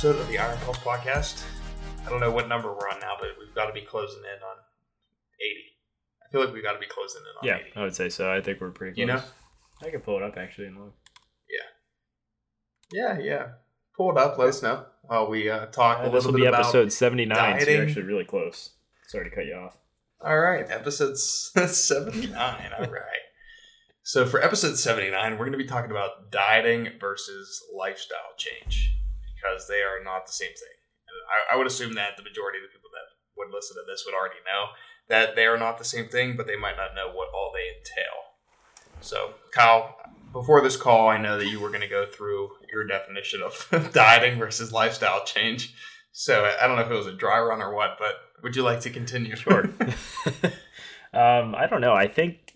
episode of the Iron Pulse podcast. I don't know what number we're on now, but we've got to be closing in on 80. I feel like we've got to be closing in on Yeah, 80. I would say so. I think we're pretty close. You know? I can pull it up actually and look. Yeah, yeah. Yeah. Pull it up. Let us know while we uh, talk a Uh, this will be episode 79, so dieting. you're actually really close. Sorry to cut you off. All right, episode 79. All right. So for episode 79, we're going to be talking about dieting versus lifestyle change because they are not the same thing. And I, I would assume that the majority of the people that would listen to this would already know that they are not the same thing, but they might not know what all they entail. So, Kyle, before this call, I know that you were going to go through your definition of dieting versus lifestyle change. So I don't know if it was a dry run or what, but would you like to continue? Sure. um, I don't know. I think,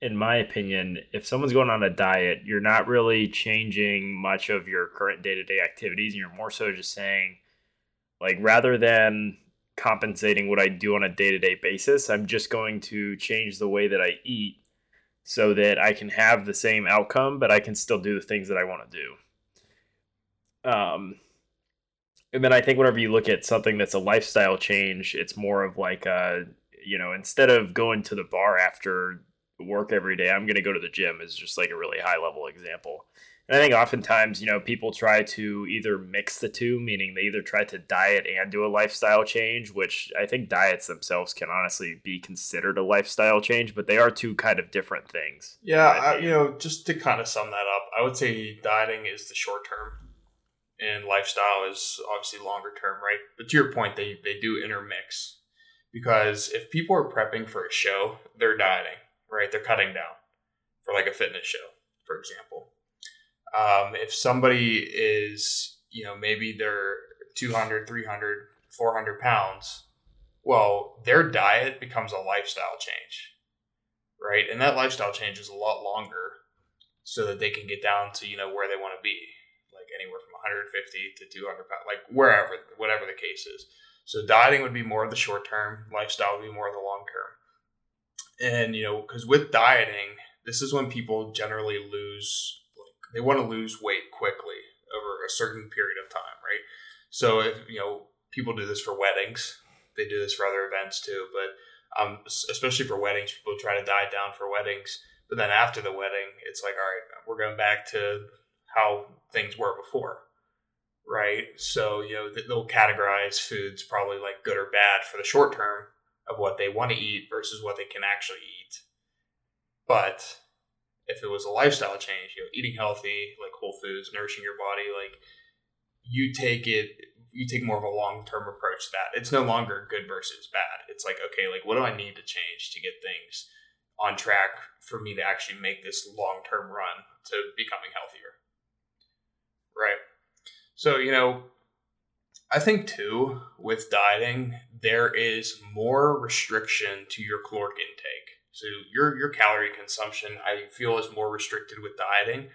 in my opinion, if someone's going on a diet, you're not really changing much of your current day to day activities. And you're more so just saying, like, rather than compensating what I do on a day to day basis, I'm just going to change the way that I eat so that I can have the same outcome, but I can still do the things that I want to do. Um, and then I think whenever you look at something that's a lifestyle change, it's more of like a, you know, instead of going to the bar after work every day, I'm going to go to the gym is just like a really high level example. And I think oftentimes, you know, people try to either mix the two, meaning they either try to diet and do a lifestyle change, which I think diets themselves can honestly be considered a lifestyle change, but they are two kind of different things. Yeah, I, you know, just to kind of sum that up, I would say dieting is the short term, and lifestyle is obviously longer term, right? But to your point, they they do intermix because if people are prepping for a show, they're dieting, right? They're cutting down for like a fitness show, for example. Um, if somebody is, you know, maybe they're 200, 300, 400 pounds, well, their diet becomes a lifestyle change right? And that lifestyle change is a lot longer so that they can get down to, you know, where they want to be, like anywhere from 150 to 200 pounds, like wherever, whatever the case is. So dieting would be more of the short term, lifestyle would be more of the long term. And, you know, because with dieting, this is when people generally lose, like, they want to lose weight quickly over a certain period of time, right? So if, you know, people do this for weddings, they do this for other events too, but um, especially for weddings, people try to diet down for weddings. But then after the wedding, it's like, all right, we're going back to how things were before, right? So you know they'll categorize foods probably like good or bad for the short term of what they want to eat versus what they can actually eat. But if it was a lifestyle change, you know, eating healthy, like whole foods, nourishing your body, like you take it you take more of a long term approach to that. It's no longer good versus bad. It's like, okay, like what do I need to change to get things on track for me to actually make this long term run to becoming healthier? Right. So, you know, I think too, with dieting, there is more restriction to your caloric intake. So your your calorie consumption, I feel, is more restricted with dieting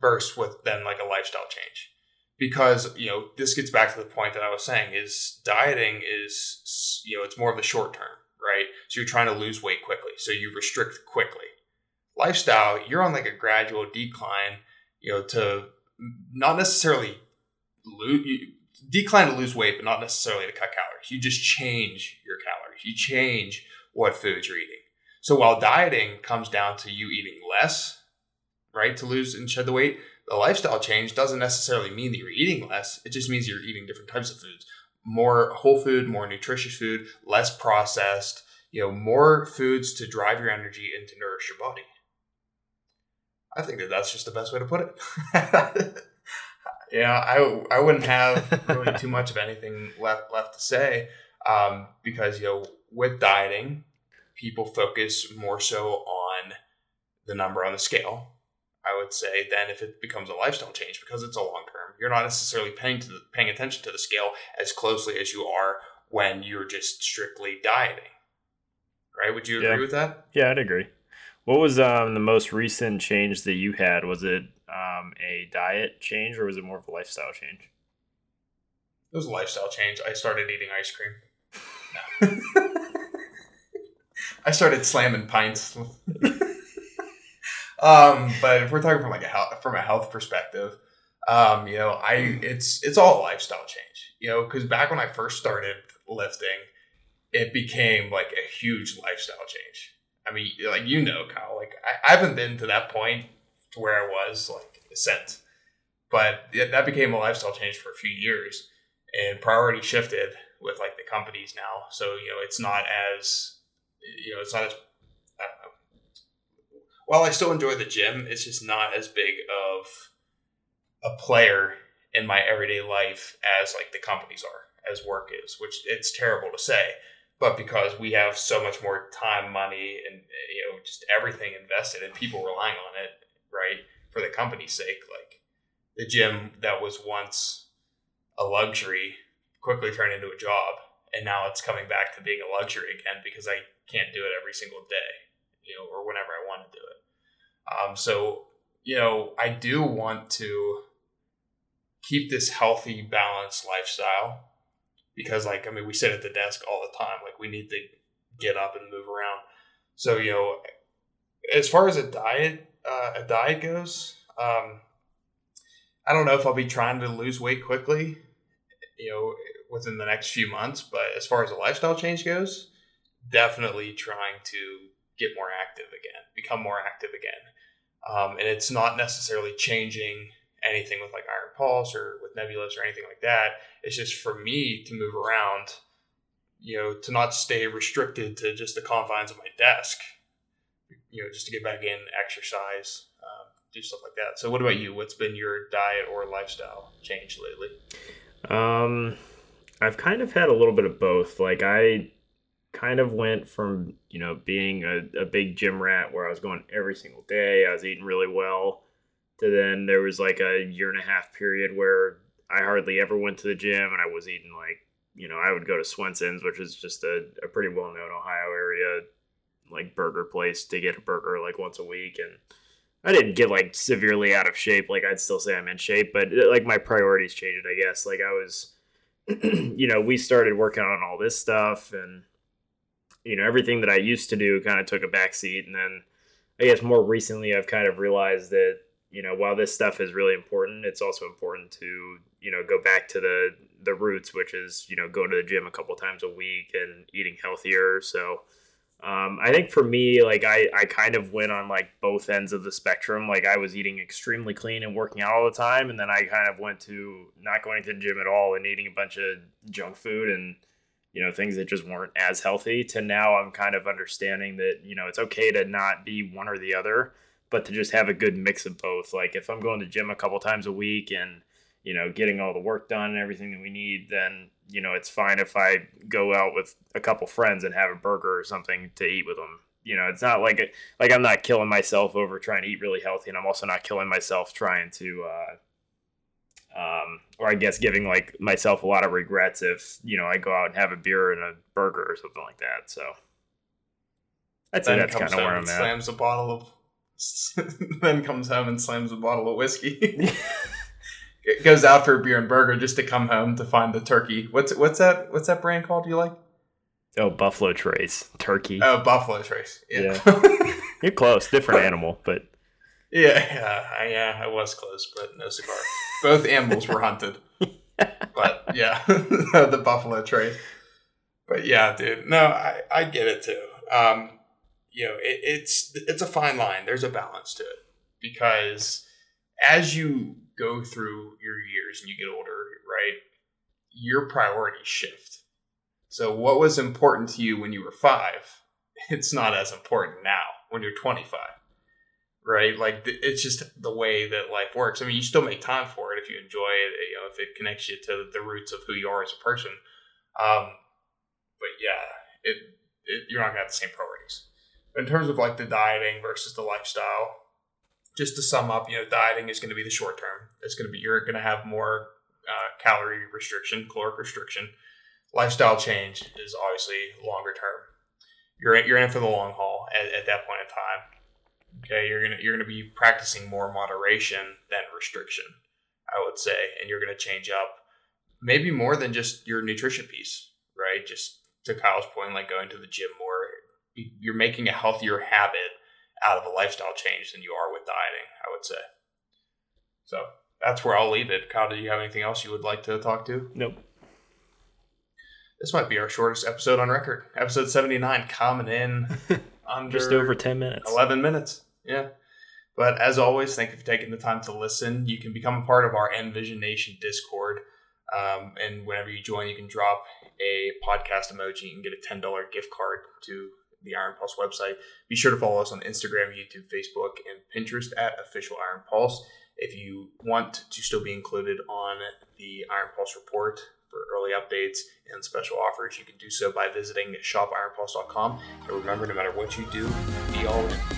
versus with than like a lifestyle change because you know this gets back to the point that I was saying is dieting is you know it's more of the short term, right? So you're trying to lose weight quickly, so you restrict quickly. Lifestyle, you're on like a gradual decline, you know, to not necessarily lose decline to lose weight, but not necessarily to cut calories. You just change your calories. You change what foods you're eating. So while dieting comes down to you eating less, right, to lose and shed the weight, the lifestyle change doesn't necessarily mean that you're eating less. It just means you're eating different types of foods. More whole food, more nutritious food, less processed, you know, more foods to drive your energy and to nourish your body. I think that that's just the best way to put it. yeah, I, I wouldn't have really too much of anything left left to say um, because you know with dieting, people focus more so on the number on the scale I would say, than if it becomes a lifestyle change because it's a long term. You're not necessarily paying to the, paying attention to the scale as closely as you are when you're just strictly dieting. Right? Would you agree Yeah. with that? Yeah, I'd agree. What was um, the most recent change that you had? Was it um, a diet change or was it more of a lifestyle change? It was a lifestyle change. I started eating ice cream. I started slamming pints. um, but if we're talking from like a health, from a health perspective, Um, you know, I it's it's all a lifestyle change. You know, because back when I first started lifting, it became like a huge lifestyle change. I mean, like you know, Kyle, like I, I haven't been to that point to where I was like since, but that became a lifestyle change for a few years, and priority shifted with like the companies now. So you know, it's not as you know, it's not as while I still enjoy the gym, it's just not as big of a player in my everyday life as like the companies are, as work is, which it's terrible to say, but because we have so much more time, money, and you know just everything invested and people relying on it, company's sake, like the gym that was once a luxury quickly turned into a job, and now it's coming back to being a luxury again because I can't do it every single day, you know, or whenever I want to do it. Um, so, you know, I do want to keep this healthy, balanced lifestyle because, like, I mean, we sit at the desk all the time. Like, we need to get up and move around. So, you know, as far as a diet, uh, a diet goes, um, I don't know if I'll be trying to lose weight quickly, you know, within the next few months. But as far as a lifestyle change goes, definitely trying to get more active again, become more active again. Um, and it's not necessarily changing anything with like Iron Pulse or with Nebulous or anything like that. It's just for me to move around, you know, to not stay restricted to just the confines of my desk, you know, just to get back in, exercise, do stuff like that. So, what about you? What's been your diet or lifestyle change lately? Um, I've kind of had a little bit of both. Like, I kind of went from you know being a, a big gym rat where I was going every single day, I was eating really well, to then there was like a year and a half period where I hardly ever went to the gym and I was eating like you know I would go to Swenson's, which is just a, a pretty well known Ohio area like burger place to get a burger like once a week and. I didn't get like severely out of shape. Like I'd still say I'm in shape, but uh, like my priorities changed. I guess like I was, you know, we started working on all this stuff, and you know everything that I used to do kind of took a backseat, and then I guess more recently I've kind of realized that you know while this stuff is really important, it's also important to you know go back to the the roots, which is you know go to the gym a couple times a week and eating healthier. So um, I think for me, like I, I kind of went on like both ends of the spectrum. Like I was eating extremely clean and working out all the time, and then I kind of went to not going to the gym at all and eating a bunch of junk food and you know things that just weren't as healthy to now i'm kind of understanding that you know it's okay to not be one or the other but to just have a good mix of both like if i'm going to gym a couple times a week and you know getting all the work done and everything that we need then you know it's fine if i go out with a couple friends and have a burger or something to eat with them you know it's not like it, like i'm not killing myself over trying to eat really healthy and i'm also not killing myself trying to uh, um, or I guess giving like myself a lot of regrets if you know I go out and have a beer and a burger or something like that. So I'd that's kind of where I'm at. Slams a bottle of, then comes home and slams a bottle of whiskey. it goes out for a beer and burger just to come home to find the turkey. What's what's that? What's that brand called? Do You like? Oh, Buffalo Trace turkey. Oh, Buffalo Trace. Yeah, yeah. you're close. Different animal, but yeah, yeah, I, yeah, I was close, but no cigar. Both animals were hunted, but yeah, the buffalo trace. But yeah, dude, no, I, I get it too. Um, you know, it, it's it's a fine line. There's a balance to it because as you go through your years and you get older, right, your priorities shift. So what was important to you when you were five, it's not as important now when you're 25 right? Like it's just the way that life works. I mean, you still make time for it if you enjoy it, you know, if it connects you to the roots of who you are as a person. Um, but yeah, it, it you're not gonna have the same priorities. In terms of like the dieting versus the lifestyle, just to sum up, you know, dieting is going to be the short term. It's going to be you're going to have more uh, calorie restriction, caloric restriction. Lifestyle change is obviously longer term. You're in, you're in for the long haul at, at that point in time Okay, you're gonna you're gonna be practicing more moderation than restriction, I would say, and you're gonna change up maybe more than just your nutrition piece, right? Just to Kyle's point, like going to the gym more, you're making a healthier habit out of a lifestyle change than you are with dieting, I would say. So that's where I'll leave it. Kyle, do you have anything else you would like to talk to? Nope. This might be our shortest episode on record. Episode 79 coming in under Just over 10 minutes. 11 minutes. Yeah. But as always, thank you for taking the time to listen. You can become a part of our Envision Nation Discord. Um, and whenever you join, you can drop a podcast emoji and get a $10 gift card to the Iron Pulse website. Be sure to follow us on Instagram, YouTube, Facebook, and Pinterest at Official Iron Pulse. If you want to still be included on the Iron Pulse report for early updates and special offers, you can do so by visiting shopironpulse.com. And remember, no matter what you do, be all in.